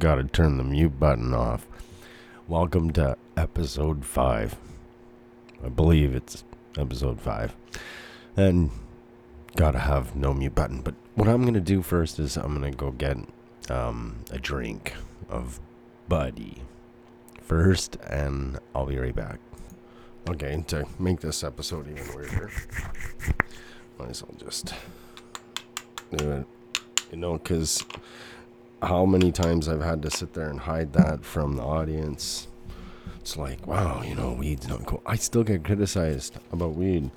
gotta turn the mute button off. Welcome to episode 5. I believe it's episode 5. And gotta have no mute button. But what I'm gonna do first is I'm gonna go get um, a drink of Buddy first, and I'll be right back. Okay, to make this episode even weirder, might as well just do it. You know, because how many times I've had to sit there and hide that from the audience. It's like, wow, you know, weed's not cool. I still get criticized about weed,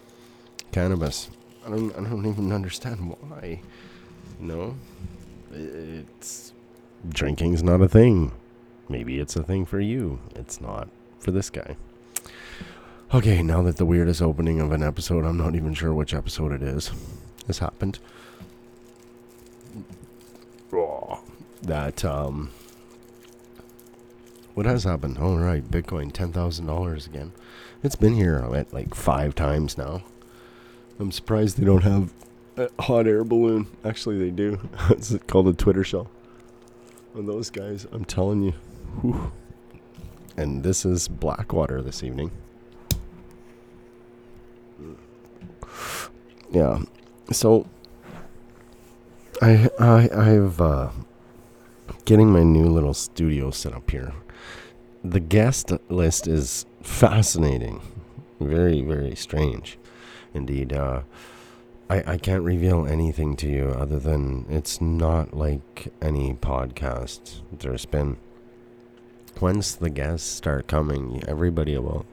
cannabis. I don't, I don't even understand why. You know, it's drinking's not a thing. Maybe it's a thing for you. It's not for this guy. Okay, now that the weirdest opening of an episode, I'm not even sure which episode it is, has happened. That um what has happened? Oh right, Bitcoin ten thousand dollars again. It's been here at like five times now. I'm surprised they don't have a hot air balloon. Actually, they do. it's called a Twitter shell. And those guys, I'm telling you. Whew. And this is Blackwater this evening. Yeah. So I I I've uh getting my new little studio set up here. The guest list is fascinating. Very, very strange. Indeed. Uh I, I can't reveal anything to you other than it's not like any podcast there's been. Once the guests start coming, everybody will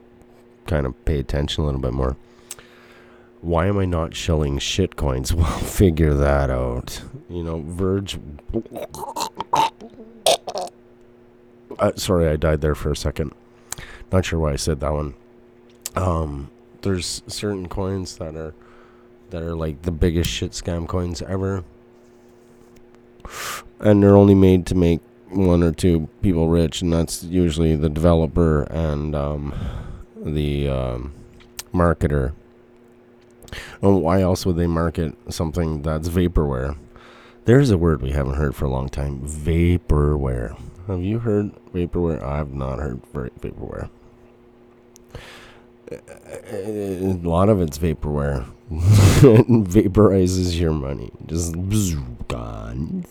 kind of pay attention a little bit more. Why am I not shilling shit coins? Well, figure that out. You know, Verge. Uh, sorry, I died there for a second. Not sure why I said that one. Um, there's certain coins that are that are like the biggest shit scam coins ever. And they're only made to make one or two people rich, and that's usually the developer and um, the um, marketer. And why else would they market something that's vaporware? There's a word we haven't heard for a long time vaporware. Have you heard vaporware? I've not heard vaporware. A lot of it's vaporware. it vaporizes your money. Just gone.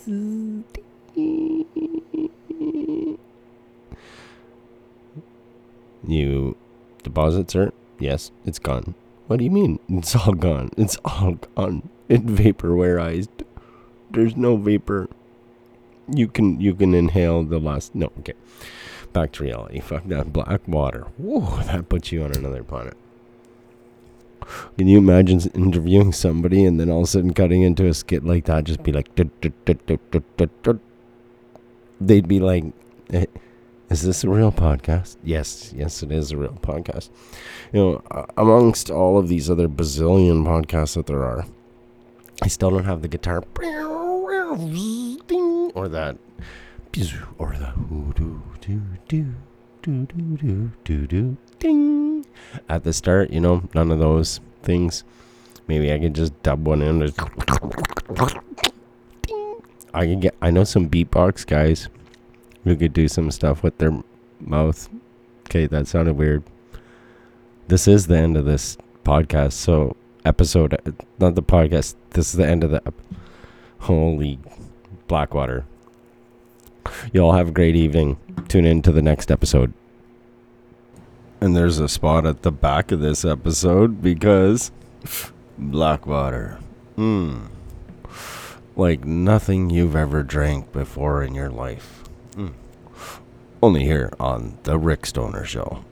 You deposit, sir? Yes, it's gone. What do you mean? It's all gone. It's all gone. It vaporized. There's no vapor. You can you can inhale the last. No, okay. Back to reality. Fuck that black water. Whoa, that puts you on another planet. Can you imagine interviewing somebody and then all of a sudden cutting into a skit like that? Just be like, they'd be like, "Is this a real podcast?" Yes, yes, it is a real podcast. You know, amongst all of these other bazillion podcasts that there are, I still don't have the guitar or that or the do do do do do do do do ding at the start. You know, none of those things. Maybe I could just dub one in. I can get. I know some beatbox guys who could do some stuff with their mouth. Okay, that sounded weird. This is the end of this podcast. So episode, not the podcast. This is the end of the. Holy Blackwater. You all have a great evening. Tune in to the next episode. And there's a spot at the back of this episode because Blackwater. Mmm. Like nothing you've ever drank before in your life. Mm. Only here on The Rick Stoner Show.